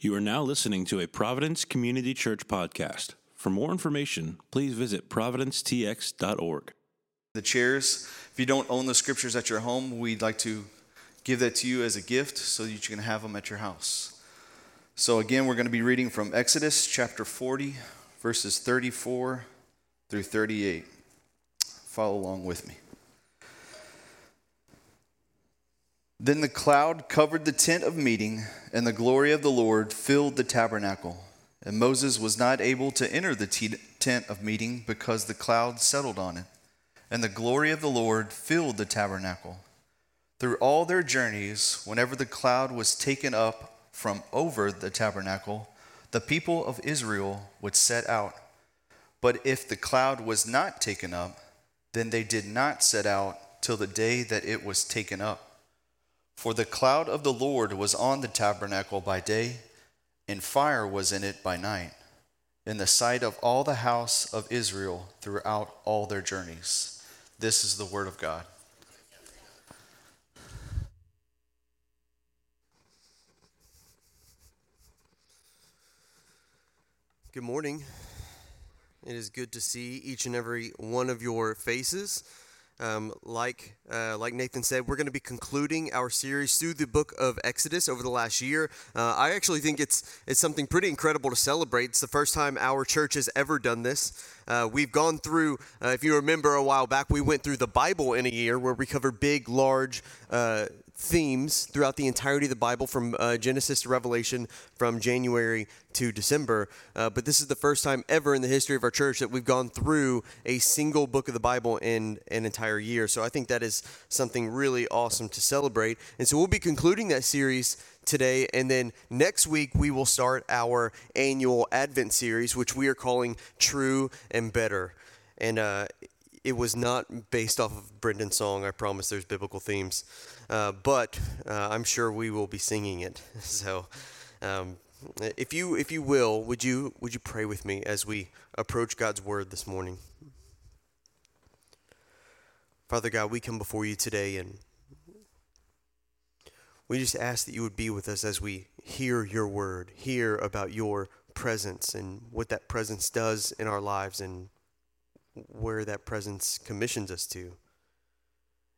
You are now listening to a Providence Community Church podcast. For more information, please visit providencetx.org. The chairs, if you don't own the scriptures at your home, we'd like to give that to you as a gift so that you can have them at your house. So, again, we're going to be reading from Exodus chapter 40, verses 34 through 38. Follow along with me. Then the cloud covered the tent of meeting, and the glory of the Lord filled the tabernacle. And Moses was not able to enter the tent of meeting because the cloud settled on it. And the glory of the Lord filled the tabernacle. Through all their journeys, whenever the cloud was taken up from over the tabernacle, the people of Israel would set out. But if the cloud was not taken up, then they did not set out till the day that it was taken up. For the cloud of the Lord was on the tabernacle by day, and fire was in it by night, in the sight of all the house of Israel throughout all their journeys. This is the word of God. Good morning. It is good to see each and every one of your faces. Um, like uh, like Nathan said, we're going to be concluding our series through the book of Exodus over the last year. Uh, I actually think it's it's something pretty incredible to celebrate. It's the first time our church has ever done this. Uh, we've gone through, uh, if you remember a while back, we went through the Bible in a year where we covered big, large uh, themes throughout the entirety of the Bible from uh, Genesis to Revelation, from January to December. Uh, but this is the first time ever in the history of our church that we've gone through a single book of the Bible in an entire year. So I think that is something really awesome to celebrate. And so we'll be concluding that series today. And then next week, we will start our annual Advent series, which we are calling True and Better. And uh, it was not based off of Brendan's song. I promise there's biblical themes. Uh, but uh, I'm sure we will be singing it. So, um, if you if you will, would you would you pray with me as we approach God's word this morning? Father God, we come before you today and we just ask that you would be with us as we hear your word, hear about your presence and what that presence does in our lives and where that presence commissions us to.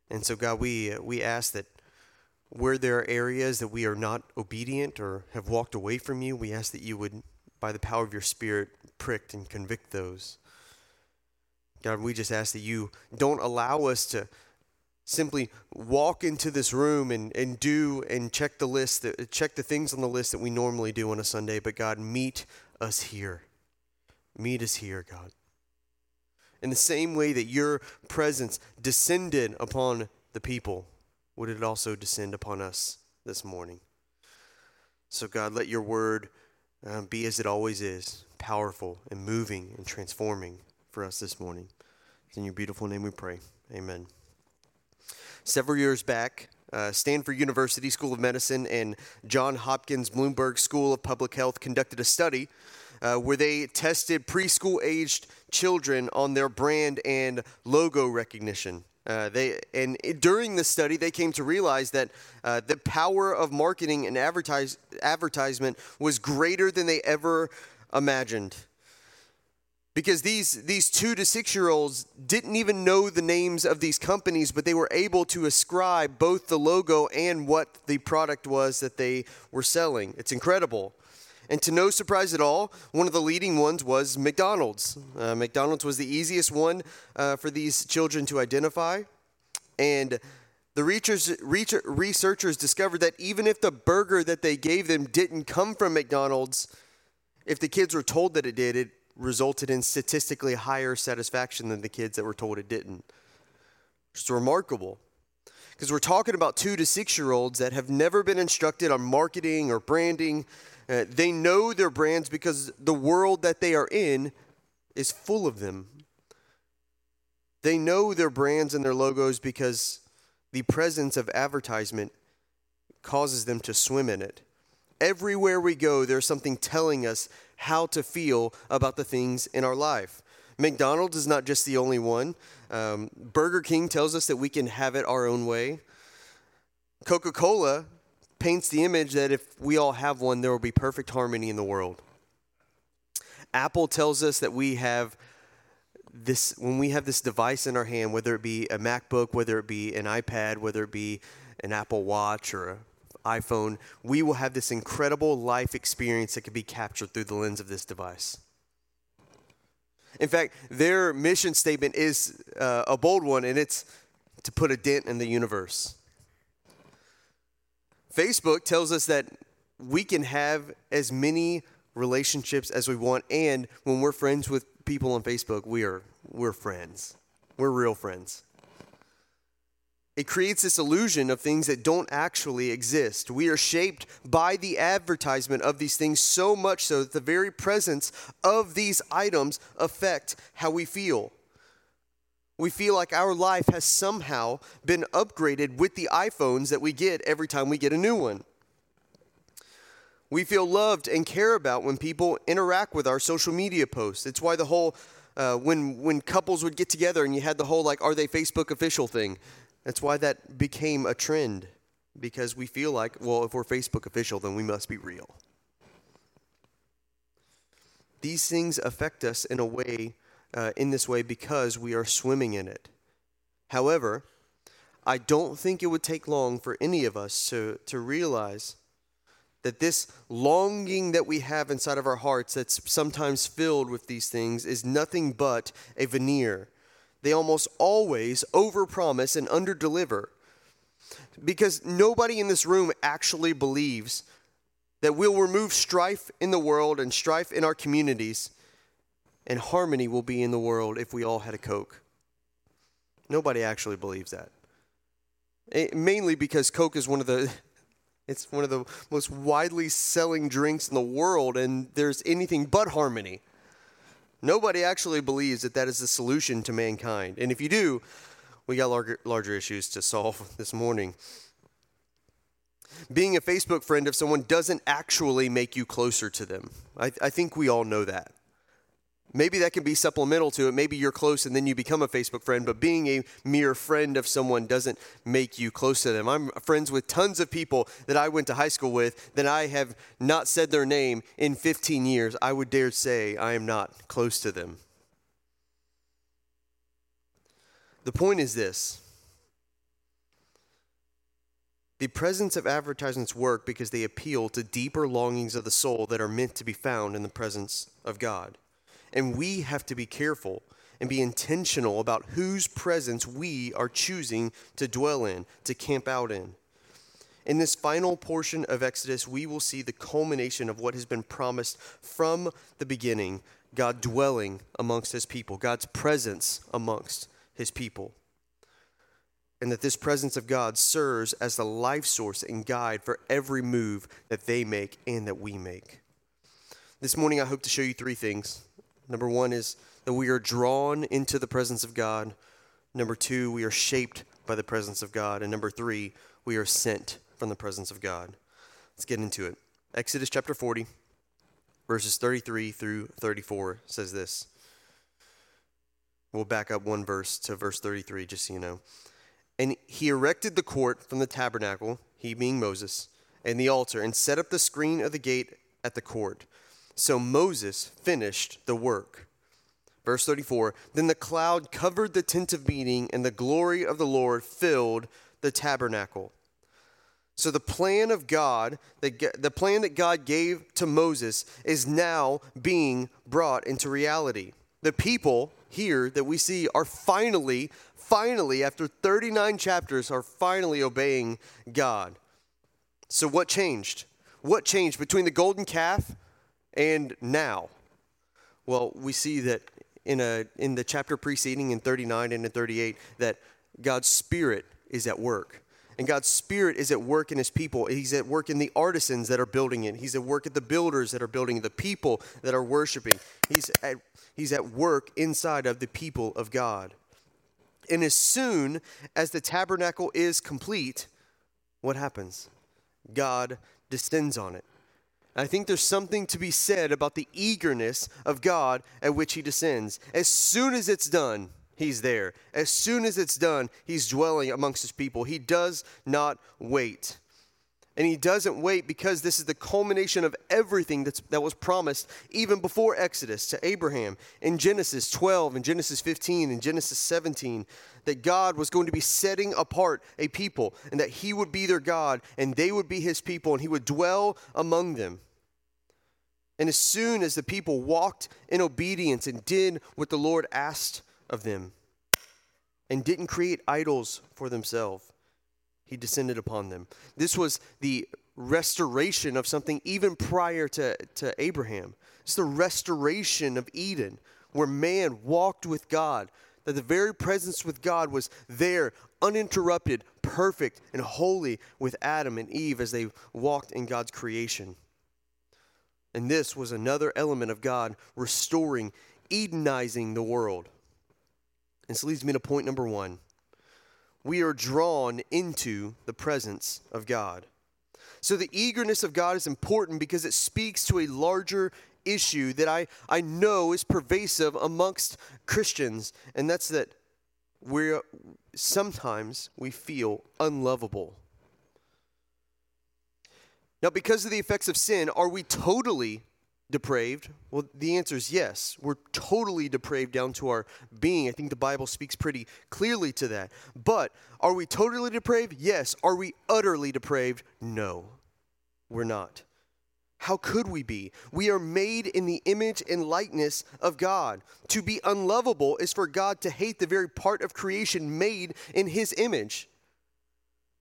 And so, God, we, we ask that where there are areas that we are not obedient or have walked away from you, we ask that you would, by the power of your Spirit, prick and convict those. God, we just ask that you don't allow us to simply walk into this room and, and do and check the list, that, check the things on the list that we normally do on a Sunday, but God, meet us here. Meet us here, God. In the same way that your presence descended upon the people, would it also descend upon us this morning? So, God, let your word um, be as it always is powerful and moving and transforming for us this morning. It's in your beautiful name we pray. Amen. Several years back, uh, Stanford University School of Medicine and John Hopkins Bloomberg School of Public Health conducted a study uh, where they tested preschool aged children on their brand and logo recognition. Uh, they and during the study, they came to realize that uh, the power of marketing and advertise, advertisement was greater than they ever imagined. Because these these two to six year olds didn't even know the names of these companies, but they were able to ascribe both the logo and what the product was that they were selling. It's incredible. And to no surprise at all, one of the leading ones was McDonald's. Uh, McDonald's was the easiest one uh, for these children to identify. And the researchers discovered that even if the burger that they gave them didn't come from McDonald's, if the kids were told that it did, it resulted in statistically higher satisfaction than the kids that were told it didn't. It's remarkable. Because we're talking about two to six year olds that have never been instructed on marketing or branding uh, they know their brands because the world that they are in is full of them. They know their brands and their logos because the presence of advertisement causes them to swim in it. Everywhere we go, there's something telling us how to feel about the things in our life. McDonald's is not just the only one. Um, Burger King tells us that we can have it our own way. Coca Cola paints the image that if we all have one, there will be perfect harmony in the world. Apple tells us that we have this when we have this device in our hand, whether it be a MacBook, whether it be an iPad, whether it be an Apple Watch or an iPhone, we will have this incredible life experience that can be captured through the lens of this device. In fact, their mission statement is uh, a bold one, and it's to put a dent in the universe. Facebook tells us that we can have as many relationships as we want, and when we're friends with people on Facebook, we are we're friends. We're real friends. It creates this illusion of things that don't actually exist. We are shaped by the advertisement of these things so much so that the very presence of these items affect how we feel. We feel like our life has somehow been upgraded with the iPhones that we get every time we get a new one. We feel loved and care about when people interact with our social media posts. It's why the whole uh, when when couples would get together and you had the whole like are they Facebook official thing. That's why that became a trend because we feel like well if we're Facebook official then we must be real. These things affect us in a way uh, in this way because we are swimming in it. However, I don't think it would take long for any of us to, to realize that this longing that we have inside of our hearts that's sometimes filled with these things is nothing but a veneer. They almost always overpromise and underdeliver. Because nobody in this room actually believes that we'll remove strife in the world and strife in our communities and harmony will be in the world if we all had a Coke. Nobody actually believes that. It, mainly because Coke is one of the it's one of the most widely selling drinks in the world, and there's anything but harmony. Nobody actually believes that that is the solution to mankind. And if you do, we got larger, larger issues to solve this morning. Being a Facebook friend of someone doesn't actually make you closer to them. I, I think we all know that. Maybe that can be supplemental to it. Maybe you're close and then you become a Facebook friend, but being a mere friend of someone doesn't make you close to them. I'm friends with tons of people that I went to high school with that I have not said their name in 15 years. I would dare say I am not close to them. The point is this the presence of advertisements work because they appeal to deeper longings of the soul that are meant to be found in the presence of God. And we have to be careful and be intentional about whose presence we are choosing to dwell in, to camp out in. In this final portion of Exodus, we will see the culmination of what has been promised from the beginning God dwelling amongst his people, God's presence amongst his people. And that this presence of God serves as the life source and guide for every move that they make and that we make. This morning, I hope to show you three things Number one is that we are drawn into the presence of God. Number two, we are shaped by the presence of God. And number three, we are sent from the presence of God. Let's get into it. Exodus chapter 40, verses 33 through 34 says this. We'll back up one verse to verse 33, just so you know. And he erected the court from the tabernacle, he being Moses, and the altar, and set up the screen of the gate at the court. So Moses finished the work. Verse 34 Then the cloud covered the tent of meeting, and the glory of the Lord filled the tabernacle. So the plan of God, the the plan that God gave to Moses, is now being brought into reality. The people here that we see are finally, finally, after 39 chapters, are finally obeying God. So what changed? What changed between the golden calf and now? Well, we see that in, a, in the chapter preceding in 39 and in 38 that God's Spirit is at work. And God's Spirit is at work in His people. He's at work in the artisans that are building it. He's at work at the builders that are building the people that are worshiping. He's at, he's at work inside of the people of God. And as soon as the tabernacle is complete, what happens? God descends on it. I think there's something to be said about the eagerness of God at which He descends. As soon as it's done, He's there. As soon as it's done, He's dwelling amongst His people. He does not wait. And he doesn't wait because this is the culmination of everything that's, that was promised even before Exodus to Abraham in Genesis 12 and Genesis 15 and Genesis 17 that God was going to be setting apart a people and that he would be their God and they would be his people and he would dwell among them. And as soon as the people walked in obedience and did what the Lord asked of them and didn't create idols for themselves, he descended upon them. This was the restoration of something even prior to, to Abraham. It's the restoration of Eden, where man walked with God, that the very presence with God was there, uninterrupted, perfect, and holy with Adam and Eve as they walked in God's creation. And this was another element of God restoring, Edenizing the world. And this leads me to point number one we are drawn into the presence of God. So the eagerness of God is important because it speaks to a larger issue that I, I know is pervasive amongst Christians, and that's that we're sometimes we feel unlovable. Now, because of the effects of sin, are we totally depraved? Well, the answer is yes. We're totally depraved down to our being. I think the Bible speaks pretty clearly to that. But are we totally depraved? Yes. Are we utterly depraved? No, we're not. How could we be? We are made in the image and likeness of God. To be unlovable is for God to hate the very part of creation made in his image.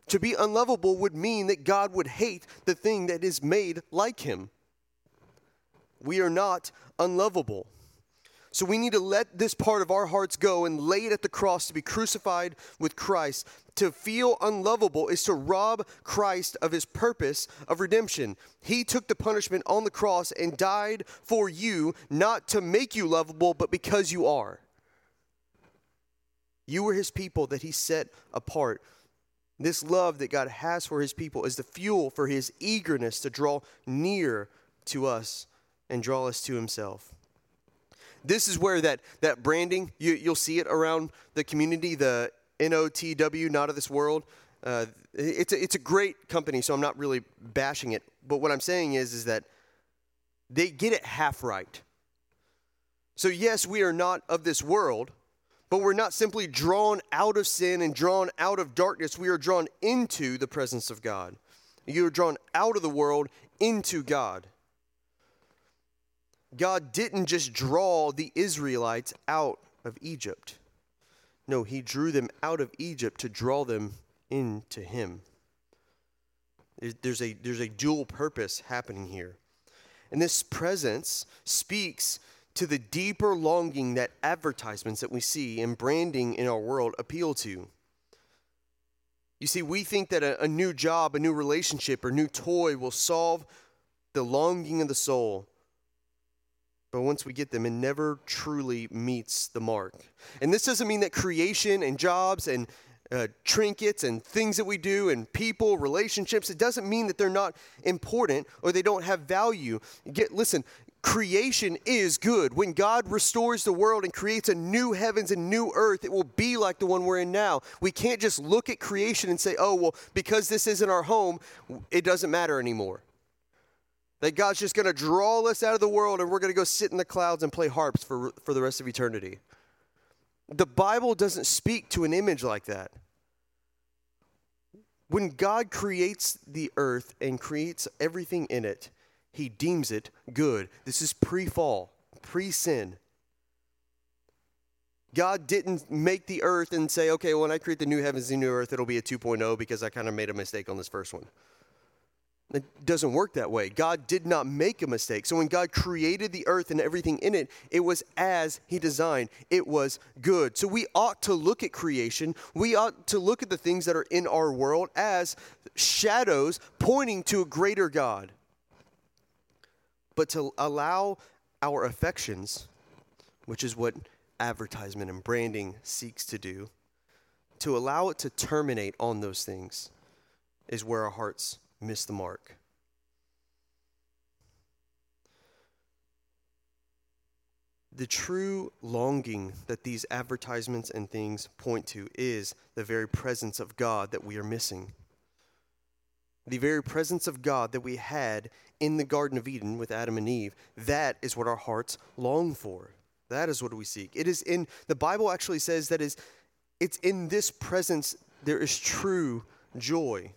To be unlovable would mean that God would hate the thing that is made like him. We are not unlovable. So we need to let this part of our hearts go and lay it at the cross to be crucified with Christ. To feel unlovable is to rob Christ of his purpose of redemption. He took the punishment on the cross and died for you, not to make you lovable, but because you are. You were his people that he set apart. This love that God has for his people is the fuel for his eagerness to draw near to us and draw us to himself. This is where that, that branding, you, you'll see it around the community, the NOTW, not of this world. Uh, it's, a, it's a great company, so I'm not really bashing it. But what I'm saying is, is that they get it half right. So, yes, we are not of this world, but we're not simply drawn out of sin and drawn out of darkness. We are drawn into the presence of God. You are drawn out of the world into God. God didn't just draw the Israelites out of Egypt. No, he drew them out of Egypt to draw them into him. There's a, there's a dual purpose happening here. And this presence speaks to the deeper longing that advertisements that we see and branding in our world appeal to. You see, we think that a, a new job, a new relationship, or new toy will solve the longing of the soul. But once we get them, it never truly meets the mark. And this doesn't mean that creation and jobs and uh, trinkets and things that we do and people, relationships, it doesn't mean that they're not important or they don't have value. Get, listen, creation is good. When God restores the world and creates a new heavens and new earth, it will be like the one we're in now. We can't just look at creation and say, oh, well, because this isn't our home, it doesn't matter anymore. That God's just going to draw us out of the world and we're going to go sit in the clouds and play harps for, for the rest of eternity. The Bible doesn't speak to an image like that. When God creates the earth and creates everything in it, he deems it good. This is pre fall, pre sin. God didn't make the earth and say, okay, when I create the new heavens and new earth, it'll be a 2.0 because I kind of made a mistake on this first one. It doesn't work that way. God did not make a mistake. So when God created the earth and everything in it, it was as He designed. It was good. So we ought to look at creation. We ought to look at the things that are in our world as shadows pointing to a greater God. But to allow our affections, which is what advertisement and branding seeks to do, to allow it to terminate on those things is where our hearts miss the mark. The true longing that these advertisements and things point to is the very presence of God that we are missing. the very presence of God that we had in the Garden of Eden with Adam and Eve, that is what our hearts long for. That is what we seek. It is in the Bible actually says that is it's in this presence there is true joy.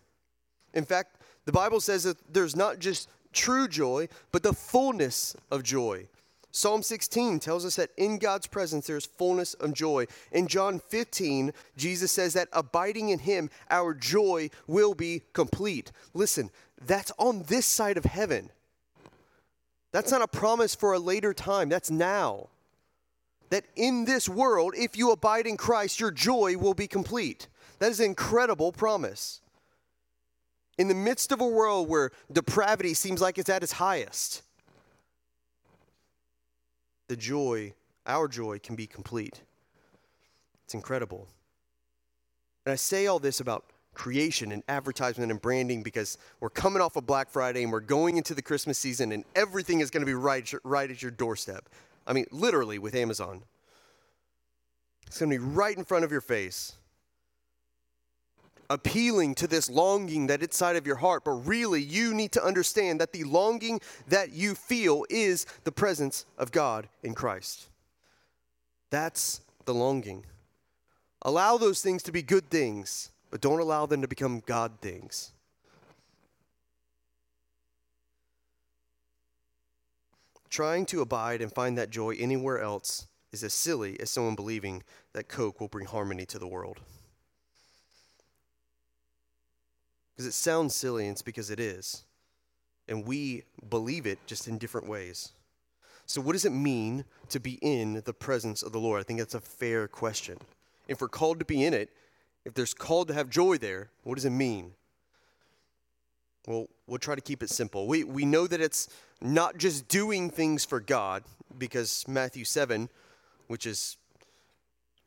In fact, the Bible says that there's not just true joy, but the fullness of joy. Psalm 16 tells us that in God's presence there's fullness of joy. In John 15, Jesus says that abiding in Him, our joy will be complete. Listen, that's on this side of heaven. That's not a promise for a later time, that's now. That in this world, if you abide in Christ, your joy will be complete. That is an incredible promise. In the midst of a world where depravity seems like it's at its highest, the joy, our joy, can be complete. It's incredible. And I say all this about creation and advertisement and branding because we're coming off of Black Friday and we're going into the Christmas season and everything is going to be right, right at your doorstep. I mean, literally with Amazon. It's going to be right in front of your face appealing to this longing that it's inside of your heart, but really you need to understand that the longing that you feel is the presence of God in Christ. That's the longing. Allow those things to be good things, but don't allow them to become God things. Trying to abide and find that joy anywhere else is as silly as someone believing that Coke will bring harmony to the world. Because it sounds silly, and it's because it is. And we believe it just in different ways. So, what does it mean to be in the presence of the Lord? I think that's a fair question. If we're called to be in it, if there's called to have joy there, what does it mean? Well, we'll try to keep it simple. We, we know that it's not just doing things for God, because Matthew 7, which is,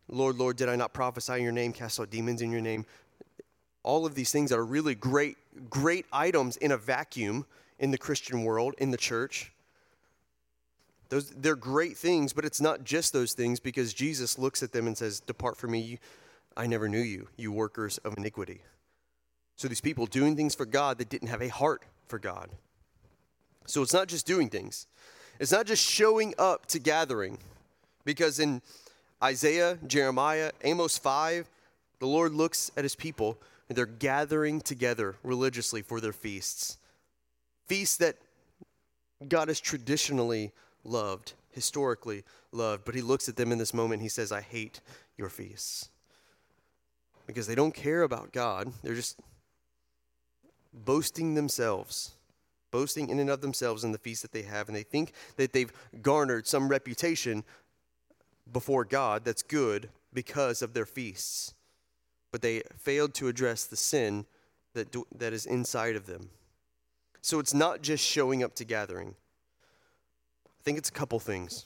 Lord, Lord, did I not prophesy in your name, cast out demons in your name? All of these things that are really great, great items in a vacuum in the Christian world, in the church. Those, they're great things, but it's not just those things because Jesus looks at them and says, Depart from me, I never knew you, you workers of iniquity. So these people doing things for God that didn't have a heart for God. So it's not just doing things, it's not just showing up to gathering, because in Isaiah, Jeremiah, Amos 5, the Lord looks at his people and they're gathering together religiously for their feasts. Feasts that God has traditionally loved, historically loved, but he looks at them in this moment he says, I hate your feasts. Because they don't care about God. They're just boasting themselves, boasting in and of themselves in the feast that they have, and they think that they've garnered some reputation before God that's good because of their feasts but they failed to address the sin that, do, that is inside of them. So it's not just showing up to gathering. I think it's a couple things.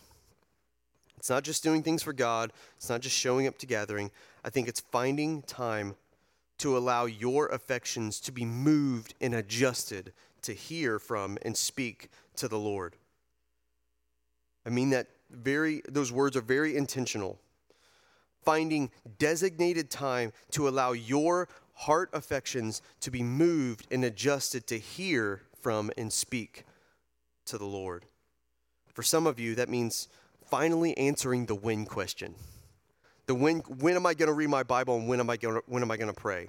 It's not just doing things for God, it's not just showing up to gathering. I think it's finding time to allow your affections to be moved and adjusted to hear from and speak to the Lord. I mean that very those words are very intentional finding designated time to allow your heart affections to be moved and adjusted to hear from and speak to the Lord. For some of you, that means finally answering the when question. The when, when am I going to read my Bible and when am I going when am I going to pray?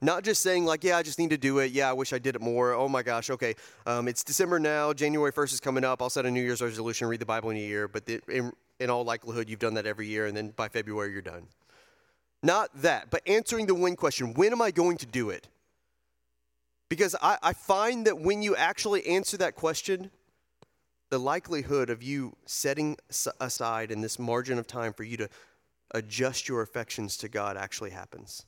Not just saying like, yeah, I just need to do it. Yeah, I wish I did it more. Oh my gosh, okay. Um, it's December now. January 1st is coming up. I'll set a New Year's resolution, read the Bible in a year. But the, in, in all likelihood, you've done that every year, and then by February, you're done. Not that, but answering the when question when am I going to do it? Because I, I find that when you actually answer that question, the likelihood of you setting aside in this margin of time for you to adjust your affections to God actually happens.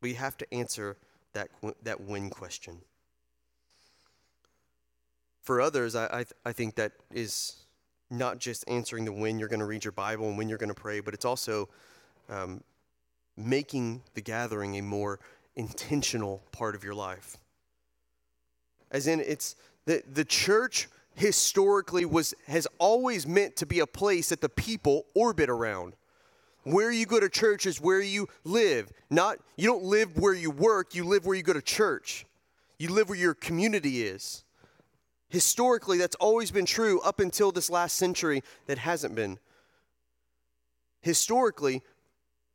We have to answer that, that when question. For others, I, I, I think that is not just answering the when you're going to read your Bible and when you're going to pray, but it's also um, making the gathering a more intentional part of your life. As in, it's the, the church historically was has always meant to be a place that the people orbit around. Where you go to church is where you live. Not you don't live where you work, you live where you go to church. You live where your community is. Historically, that's always been true up until this last century that hasn't been. Historically,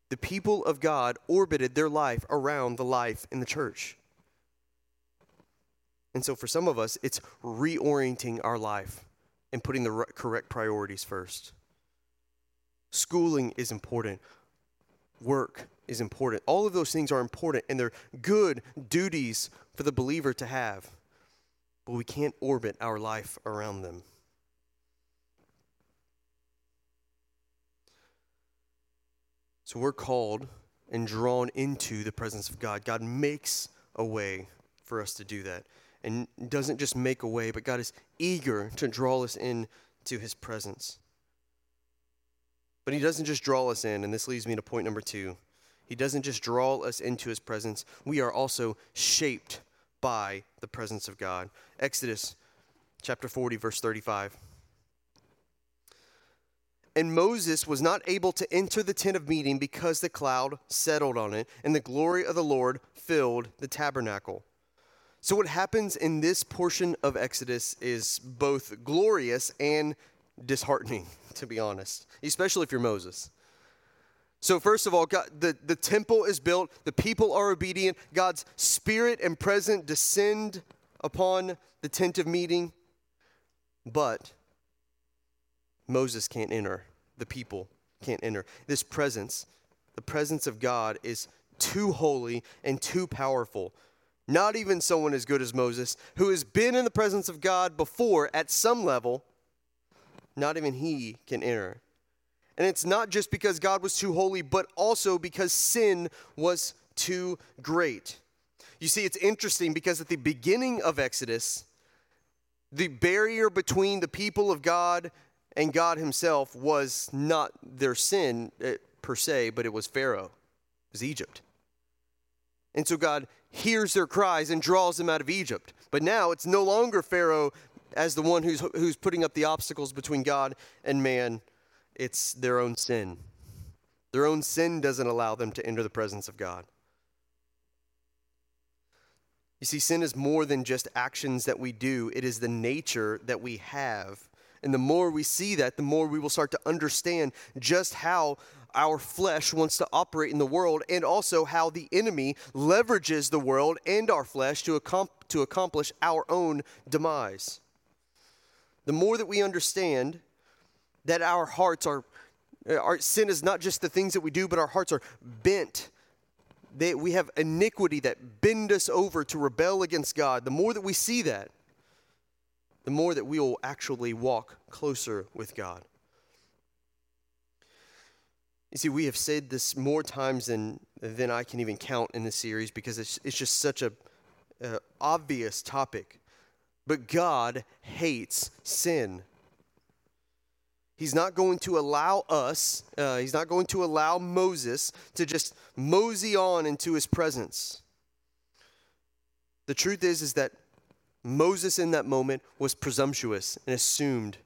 the people of God orbited their life around the life in the church. And so for some of us, it's reorienting our life and putting the correct priorities first. Schooling is important. Work is important. All of those things are important and they're good duties for the believer to have. But we can't orbit our life around them. So we're called and drawn into the presence of God. God makes a way for us to do that. And doesn't just make a way, but God is eager to draw us in to his presence. But he doesn't just draw us in, and this leads me to point number two. He doesn't just draw us into his presence, we are also shaped by the presence of God. Exodus chapter 40, verse 35. And Moses was not able to enter the tent of meeting because the cloud settled on it, and the glory of the Lord filled the tabernacle. So, what happens in this portion of Exodus is both glorious and disheartening, to be honest, especially if you're Moses. So, first of all, God, the, the temple is built, the people are obedient, God's spirit and presence descend upon the tent of meeting, but Moses can't enter, the people can't enter. This presence, the presence of God, is too holy and too powerful. Not even someone as good as Moses, who has been in the presence of God before at some level, not even he can enter. And it's not just because God was too holy, but also because sin was too great. You see, it's interesting because at the beginning of Exodus, the barrier between the people of God and God Himself was not their sin eh, per se, but it was Pharaoh, it was Egypt. And so God hears their cries and draws them out of Egypt. But now it's no longer Pharaoh as the one who's, who's putting up the obstacles between God and man, it's their own sin. Their own sin doesn't allow them to enter the presence of God. You see, sin is more than just actions that we do, it is the nature that we have and the more we see that, the more we will start to understand just how our flesh wants to operate in the world and also how the enemy leverages the world and our flesh to, to accomplish our own demise. The more that we understand that our hearts are, our sin is not just the things that we do, but our hearts are bent. They, we have iniquity that bend us over to rebel against God. The more that we see that, the more that we will actually walk closer with God. You see, we have said this more times than, than I can even count in this series because it's, it's just such a uh, obvious topic. But God hates sin. He's not going to allow us, uh, he's not going to allow Moses to just mosey on into his presence. The truth is, is that Moses in that moment was presumptuous and assumed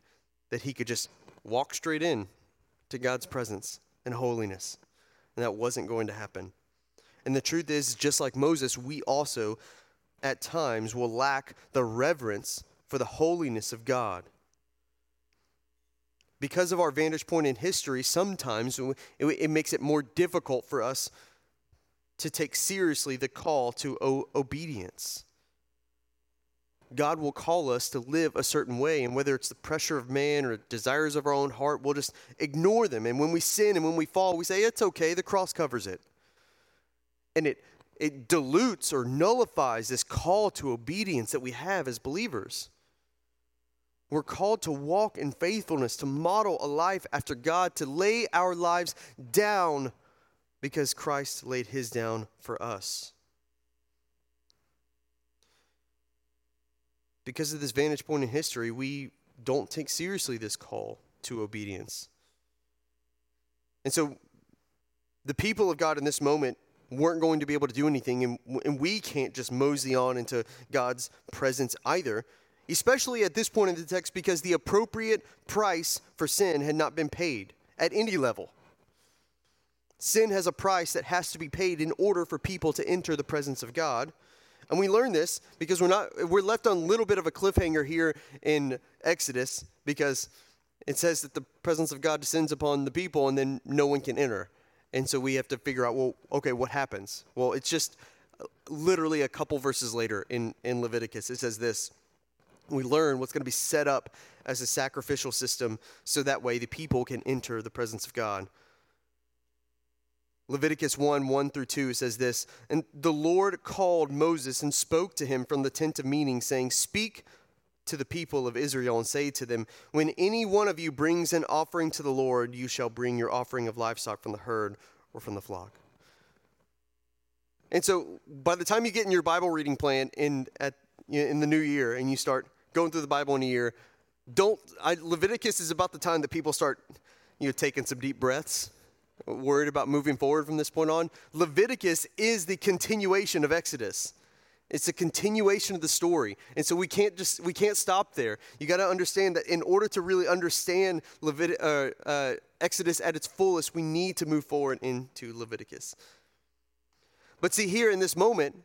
that he could just walk straight in to God's presence and holiness. And that wasn't going to happen. And the truth is, just like Moses, we also at times will lack the reverence for the holiness of God. Because of our vantage point in history, sometimes it, makes it more difficult for us to take seriously the call to obedience. God will call us to live a certain way. And whether it's the pressure of man or desires of our own heart, we'll just ignore them. And when we sin and when we fall, we say, it's okay, the cross covers it. And it, it dilutes or nullifies this call to obedience that we have as believers. We're called to walk in faithfulness, to model a life after God, to lay our lives down because Christ laid his down for us. because of this vantage point in history, we don't take seriously this call to obedience. And so the people of God in this moment weren't going to be able to do anything, and, and we can't just mosey on into God's presence either, especially at this point in the text because the appropriate price for sin had not been paid at any level. Sin has a price that has to be paid in order for people to enter the presence of God. And we learn this because we're not we're left on a little bit of a cliffhanger here in Exodus because it says that the presence of God descends upon the people and then no one can enter. And so we have to figure out, well, okay, what happens? Well, it's just literally a couple verses later in, in Leviticus. It says this We learn what's going to be set up as a sacrificial system so that way the people can enter the presence of God. Leviticus 1 1 through 2 says this And the Lord called Moses and spoke to him from the tent of meeting, saying, Speak to the people of Israel and say to them, When any one of you brings an offering to the Lord, you shall bring your offering of livestock from the herd or from the flock. And so by the time you get in your Bible reading plan in, at, in the new year and you start going through the Bible in a year, don't I, Leviticus is about the time that people start you know taking some deep breaths worried about moving forward from this point on leviticus is the continuation of exodus it's a continuation of the story. And so we can't just we can't stop there. You got to understand that in order to really understand Levit- uh, uh, Exodus at its fullest, we need to move forward into Leviticus. But see here in this moment,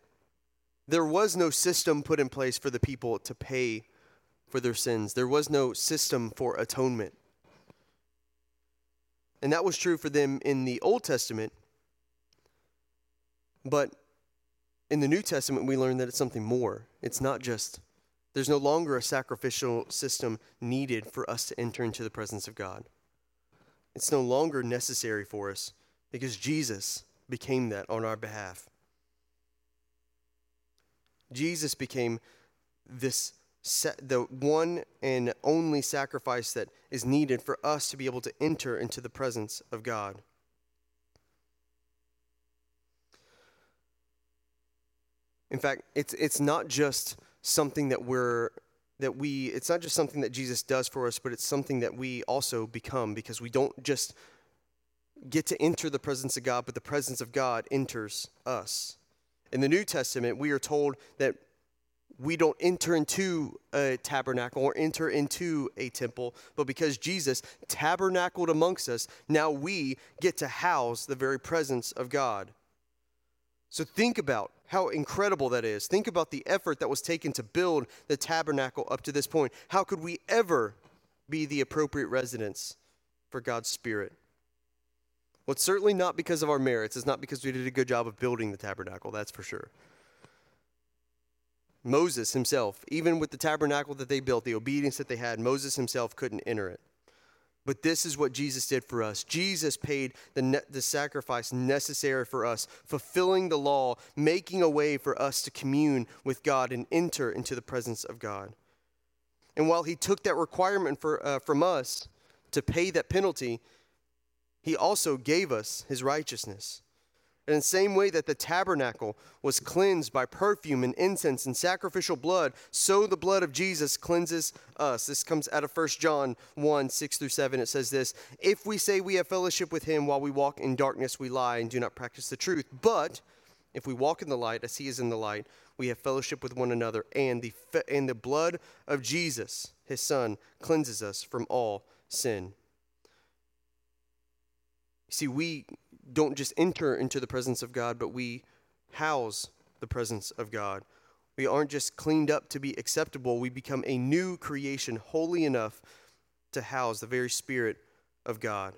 there was no system put in place for the people to pay for their sins. There was no system for atonement. And that was true for them in the Old Testament. But in the New Testament, we learn that it's something more. It's not just, there's no longer a sacrificial system needed for us to enter into the presence of God. It's no longer necessary for us because Jesus became that on our behalf. Jesus became this the one and only sacrifice that is needed for us to be able to enter into the presence of God. In fact, it's it's not just something that we're that we it's not just something that Jesus does for us, but it's something that we also become because we don't just get to enter the presence of God, but the presence of God enters us. In the New Testament, we are told that we don't enter into a tabernacle or enter into a temple, but because Jesus tabernacled amongst us, now we get to house the very presence of God. So think about how incredible that is. Think about the effort that was taken to build the tabernacle up to this point. How could we ever be the appropriate residence for God's Spirit? Well, it's certainly not because of our merits. It's not because we did a good job of building the tabernacle, that's for sure. Moses himself, even with the tabernacle that they built, the obedience that they had, Moses himself couldn't enter it. But this is what Jesus did for us. Jesus paid the, ne- the sacrifice necessary for us, fulfilling the law, making a way for us to commune with God and enter into the presence of God. And while he took that requirement for, uh, from us to pay that penalty, he also gave us his righteousness. In the same way that the tabernacle was cleansed by perfume and incense and sacrificial blood, so the blood of Jesus cleanses us. This comes out of 1 John 1 6 through 7. It says this If we say we have fellowship with him while we walk in darkness, we lie and do not practice the truth. But if we walk in the light as he is in the light, we have fellowship with one another, and the, and the blood of Jesus, his son, cleanses us from all sin. See, we don't just enter into the presence of God, but we house the presence of God. We aren't just cleaned up to be acceptable, we become a new creation, holy enough to house the very Spirit of God.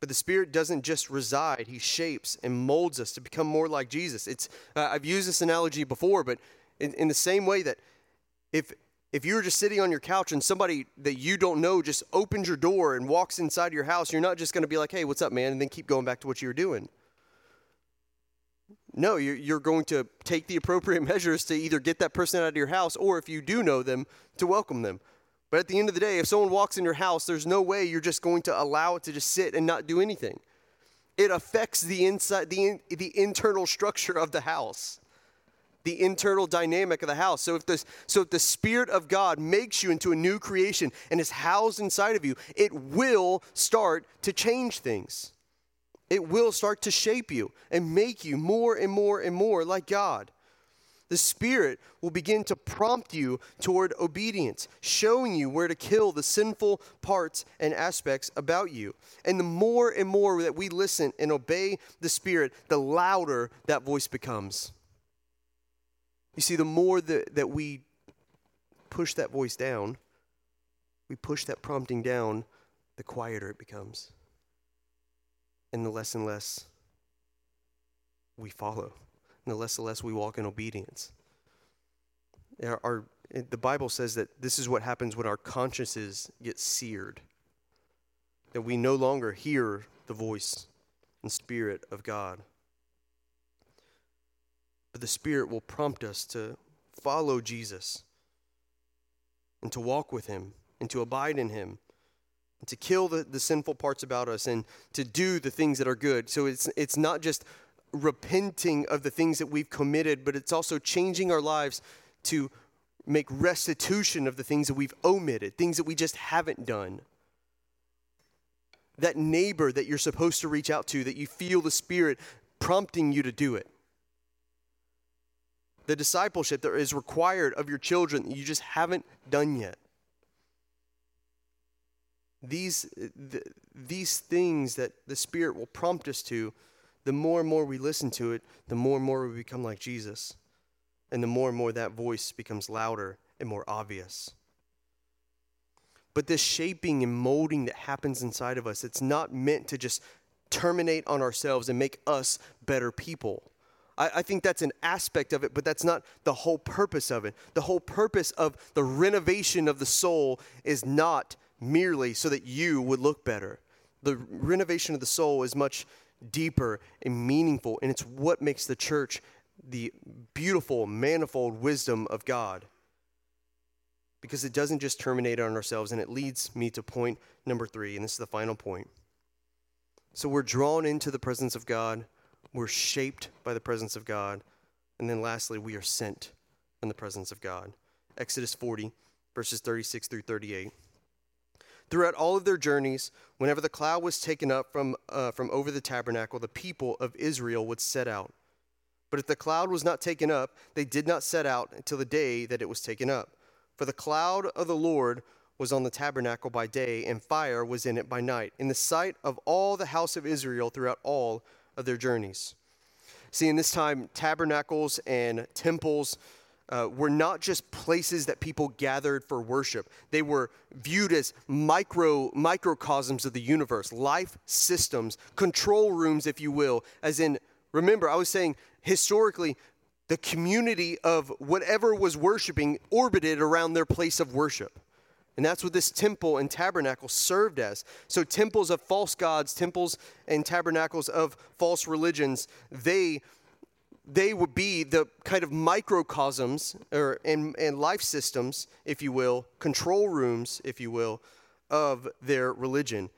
But the Spirit doesn't just reside, He shapes and molds us to become more like Jesus. It's, uh, I've used this analogy before, but in, in the same way that if if you were just sitting on your couch and somebody that you don't know just opens your door and walks inside your house, you're not just going to be like, hey, what's up, man? And then keep going back to what you were doing. No, you're going to take the appropriate measures to either get that person out of your house or if you do know them, to welcome them. But at the end of the day, if someone walks in your house, there's no way you're just going to allow it to just sit and not do anything. It affects the inside, the, the internal structure of the house the internal dynamic of the house. So if the so if the spirit of God makes you into a new creation and is housed inside of you, it will start to change things. It will start to shape you and make you more and more and more like God. The Spirit will begin to prompt you toward obedience, showing you where to kill the sinful parts and aspects about you. And the more and more that we listen and obey the Spirit, the louder that voice becomes. You see, the more that, that we push that voice down, we push that prompting down, the quieter it becomes. And the less and less we follow, and the less and less we walk in obedience. Our, our, the Bible says that this is what happens when our consciences get seared, that we no longer hear the voice and spirit of God. But the Spirit will prompt us to follow Jesus and to walk with Him and to abide in Him and to kill the, the sinful parts about us and to do the things that are good. So it's, it's not just repenting of the things that we've committed, but it's also changing our lives to make restitution of the things that we've omitted, things that we just haven't done. That neighbor that you're supposed to reach out to, that you feel the Spirit prompting you to do it. The discipleship that is required of your children that you just haven't done yet. These, th- these things that the Spirit will prompt us to, the more and more we listen to it, the more and more we become like Jesus. And the more and more that voice becomes louder and more obvious. But this shaping and molding that happens inside of us, it's not meant to just terminate on ourselves and make us better people. I, I, think that's an aspect of it, but that's not the whole purpose of it. The whole purpose of the renovation of the soul is not merely so that you would look better. The renovation of the soul is much deeper and meaningful, and it's what makes the church the beautiful, manifold wisdom of God. Because it doesn't just terminate on ourselves, and it leads me to point number three, and this is the final point. So we're drawn into the presence of God, we're shaped by the presence of God, and then lastly, we are sent in the presence of God. Exodus 40, verses 36 through 38. Throughout all of their journeys, whenever the cloud was taken up from, uh, from over the tabernacle, the people of Israel would set out. But if the cloud was not taken up, they did not set out until the day that it was taken up. For the cloud of the Lord was on the tabernacle by day, and fire was in it by night, in the sight of all the house of Israel throughout all of their journeys. See, in this time, tabernacles and temples uh, were not just places that people gathered for worship. They were viewed as micro microcosms of the universe, life systems, control rooms, if you will. As in, remember, I was saying historically, the community of whatever was worshiping orbited around their place of worship. And that's what this temple and tabernacle served as. So, temples of false gods, temples and tabernacles of false religions, they, they would be the kind of microcosms or, and, and life systems, if you will, control rooms, if you will, of their religion.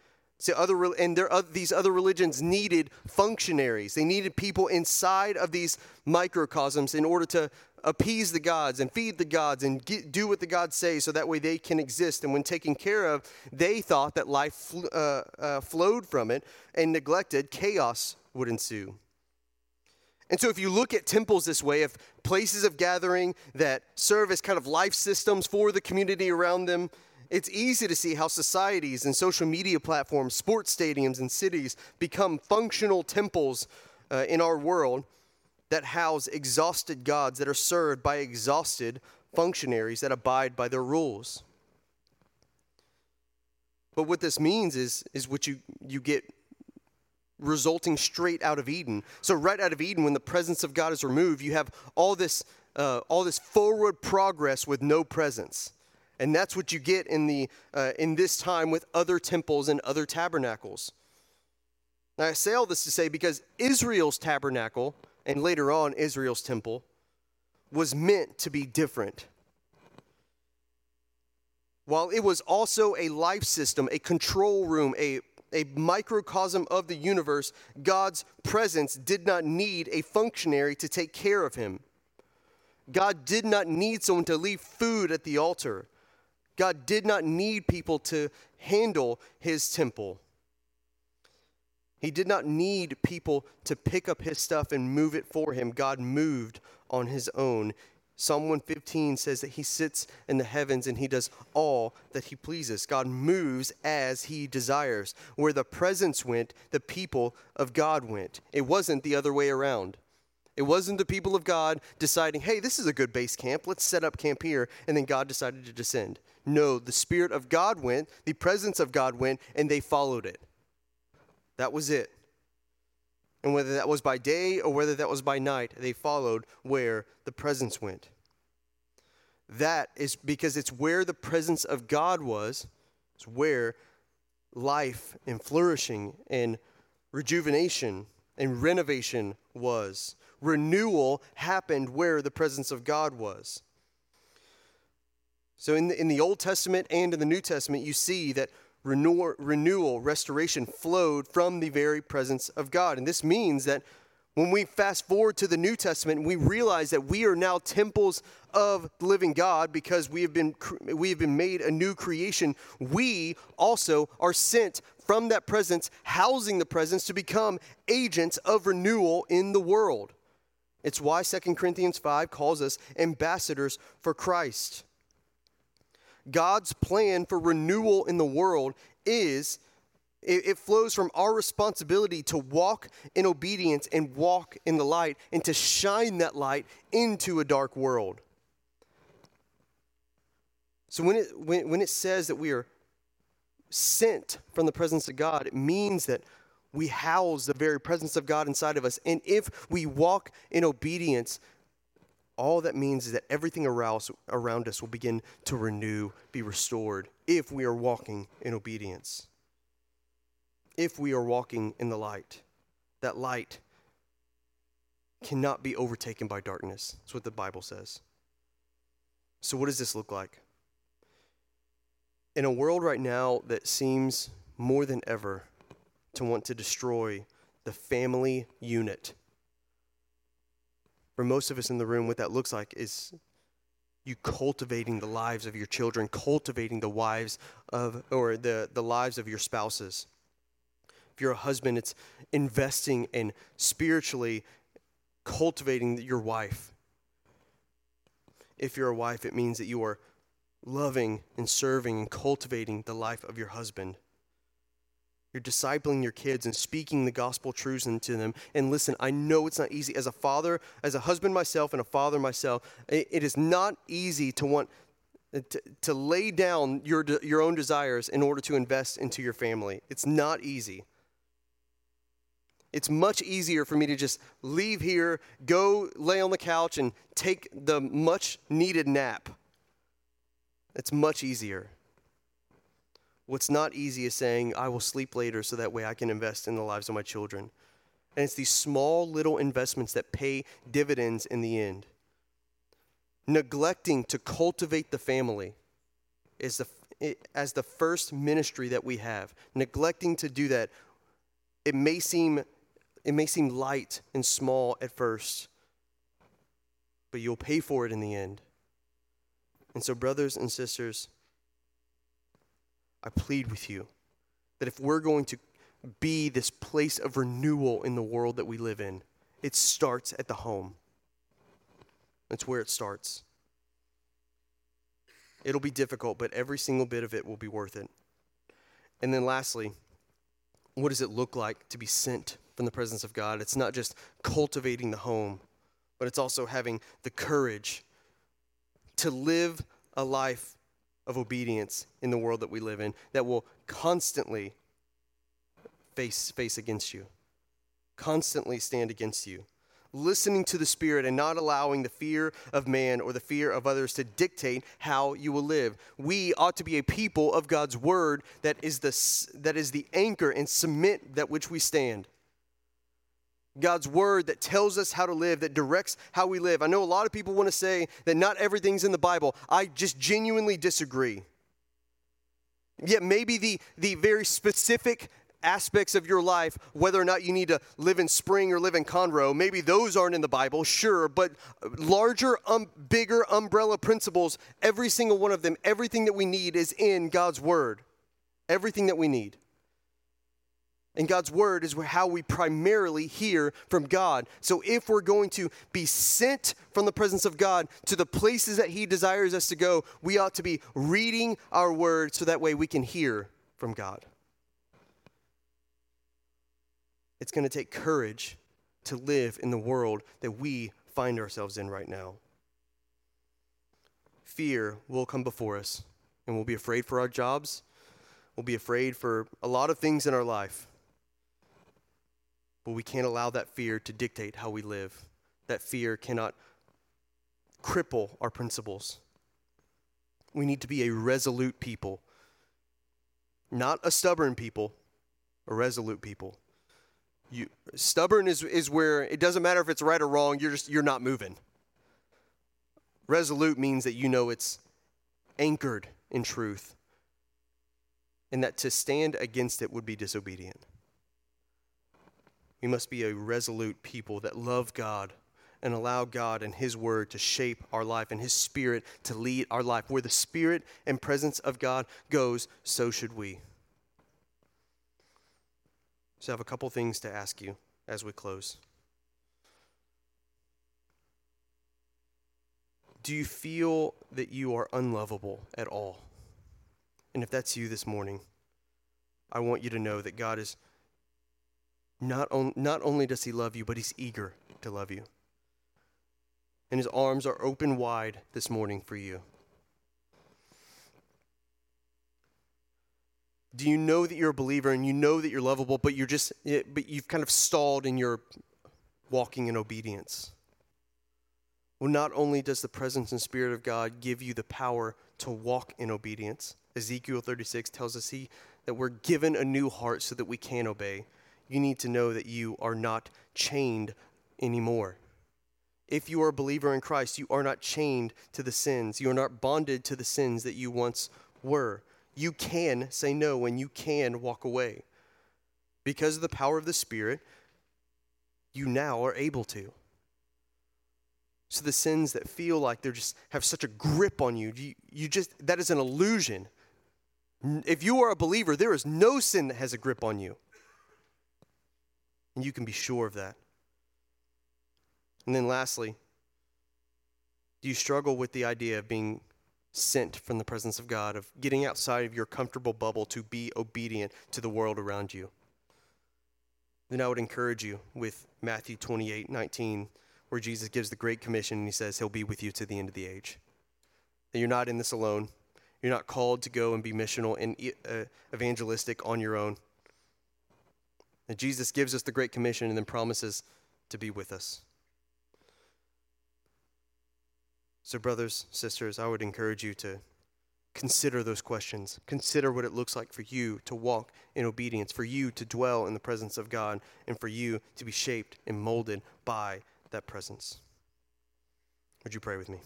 So other and there, uh, these other religions needed functionaries. They needed people inside of these microcosms in order to appease the gods and feed the gods and get, do what the gods say so that way they can exist. And when taken care of, they thought that life fl- uh, uh, flowed from it and neglected, chaos would ensue. And so, if you look at temples this way, of places of gathering that serve as kind of life systems for the community around them, it's easy to see how societies and social media platforms, sports stadiums, and cities become functional temples uh, in our world that house exhausted gods that are served by exhausted functionaries that abide by their rules. But what this means is, is what you, you get resulting straight out of Eden. So, right out of Eden, when the presence of God is removed, you have all this, uh, all this forward progress with no presence. And that's what you get in, the, uh, in this time with other temples and other tabernacles. Now, I say all this to say because Israel's tabernacle, and later on Israel's temple, was meant to be different. While it was also a life system, a control room, a, a microcosm of the universe, God's presence did not need a functionary to take care of him. God did not need someone to leave food at the altar. God did not need people to handle his temple. He did not need people to pick up his stuff and move it for him. God moved on his own. Psalm 115 says that he sits in the heavens and he does all that he pleases. God moves as he desires. Where the presence went, the people of God went. It wasn't the other way around. It wasn't the people of God deciding, hey, this is a good base camp. Let's set up camp here. And then God decided to descend. No, the Spirit of God went, the presence of God went, and they followed it. That was it. And whether that was by day or whether that was by night, they followed where the presence went. That is because it's where the presence of God was, it's where life and flourishing and rejuvenation and renovation was. Renewal happened where the presence of God was. So, in the, in the Old Testament and in the New Testament, you see that renewal, renewal, restoration flowed from the very presence of God. And this means that when we fast forward to the New Testament, we realize that we are now temples of the living God because we have been we have been made a new creation. We also are sent from that presence, housing the presence to become agents of renewal in the world. It's why 2 Corinthians 5 calls us ambassadors for Christ. God's plan for renewal in the world is it, flows from our responsibility to walk in obedience and walk in the light and to shine that light into a dark world. So when it, when, when it says that we are sent from the presence of God, it means that we house the very presence of God inside of us. And if we walk in obedience, all that means is that everything around, us will begin to renew, be restored, if we are walking in obedience. If we are walking in the light. That light cannot be overtaken by darkness. That's what the Bible says. So, what does this look like? In a world right now that seems more than ever to want to destroy the family unit, for most of us in the room, what that looks like is you cultivating the lives of your children, cultivating the wives of, or the, the lives of your spouses. If you're a husband, it's investing in spiritually cultivating your wife. If you're a wife, it means that you are loving and serving and cultivating the life of your husband. You're discipling your kids and speaking the gospel truths into them. And listen, I know it's not easy. As a father, as a husband myself, and a father myself, it is not easy to want to, to lay down your, your own desires in order to invest into your family. It's not easy. It's much easier for me to just leave here, go lay on the couch, and take the much needed nap. It's much easier. What's not easy is saying, I will sleep later so that way I can invest in the lives of my children. And it's these small little investments that pay dividends in the end. Neglecting to cultivate the family is the, it, as the first ministry that we have. Neglecting to do that, it may seem it may seem light and small at first, but you'll pay for it in the end. And so, brothers and sisters, I plead with you that if we're going to be this place of renewal in the world that we live in, it starts at the home. That's where it starts. It'll be difficult, but every single bit of it will be worth it. And then, lastly, what does it look like to be sent from the presence of God? It's not just cultivating the home, but it's also having the courage to live a life of obedience in the world that we live in that will constantly face, face against you, constantly stand against you. Listening to the Spirit and not allowing the fear of man or the fear of others to dictate how you will live. We ought to be a people of God's Word that is the, that is the anchor and cement that which we stand. God's word that tells us how to live, that directs how we live. I know a lot of people want to say that not everything's in the Bible. I just genuinely disagree. Yet maybe the, the very specific aspects of your life, whether or not you need to live in Spring or live in Conroe, maybe those aren't in the Bible, sure, but larger, um, bigger umbrella principles, every single one of them, everything that we need is in God's Word. Everything that we need. And God's word is how we primarily hear from God. So if we're going to be sent from the presence of God to the places that He desires us to go, we ought to be reading our word so that way we can hear from God. It's going to take courage to live in the world that we find ourselves in right now. Fear will come before us, and we'll be afraid for our jobs. We'll be afraid for a lot of things in our life. But we can't allow that fear to dictate how we live. That fear cannot cripple our principles. We need to be a resolute people, not a stubborn people, a resolute people. You, stubborn is, is where it doesn't matter if it's right or wrong, you're just you're not moving. Resolute means that you know it's anchored in truth and that to stand against it would be disobedient. We must be a resolute people that love God and allow God and His Word to shape our life and His Spirit to lead our life. Where the Spirit and presence of God goes, so should we. So I have a couple things to ask you as we close. Do you feel that you are unlovable at all? And if that's you this morning, I want you to know that God is not, on, not only does He love you, but He's eager to love you. And His arms are open wide this morning for you. Do you know that you're a believer and you know that you're lovable, but you're just, eh, but you've kind of stalled in your walking in obedience? Well, not only does the presence and spirit of God give you the power to walk in obedience, Ezekiel 36 tells us he that we're given a new heart so that we can obey. You need to know that you are not chained anymore. If you are a believer in Christ, you are not chained to the sins. You are not bonded to the sins that you once were. You can say no and you can walk away. Because of the power of the Spirit, you now are able to. So the sins that feel like they're just have such a grip on you, you, you just that is an illusion. If you are a believer, there is no sin that has a grip on you. And you can be sure of that. And then lastly, do you struggle with the idea of being sent from the presence of God, of getting outside of your comfortable bubble to be obedient to the world around you? Then I would encourage you with Matthew 28 19, where Jesus gives the Great Commission and he says, He'll be with you to the end of the age. That you're not in this alone. You're not called to go and be missional and uh, evangelistic on your own. That Jesus gives us the Great Commission and then promises to be with us. So, brothers, sisters, I would encourage you to consider those questions. Consider what it looks like for you to walk in obedience, for you to dwell in the presence of God, and for you to be shaped and molded by that presence. Would you pray with me?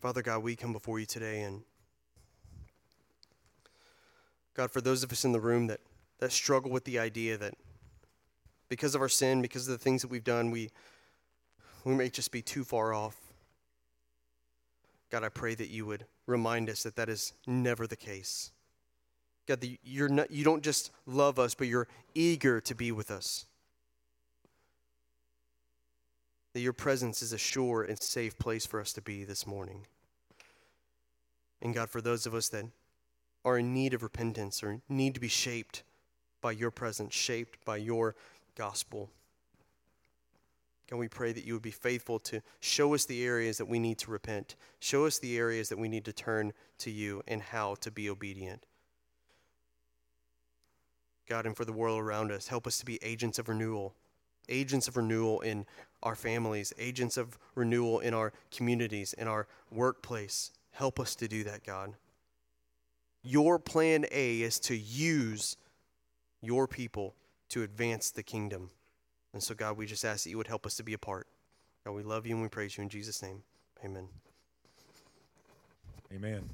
Father God, we come before you today and God, for those of us in the room that, that struggle with the idea that because of our sin, because of the things that we've done, we, we may just be too far off. God, I pray that you would remind us that that is never the case. God, that you're not, you don't just love us, but you're eager to be with us. That your presence is a sure and safe place for us to be this morning. And God, for those of us that are in need of repentance or need to be shaped by your presence, shaped by your gospel. Can we pray that you would be faithful to show us the areas that we need to repent, show us the areas that we need to turn to you, and how to be obedient? God, and for the world around us, help us to be agents of renewal, agents of renewal in our families, agents of renewal in our communities, in our workplace. Help us to do that, God. Your plan A is to use your people to advance the kingdom. And so, God, we just ask that you would help us to be a part. God, we love you and we praise you in Jesus' name. Amen. Amen.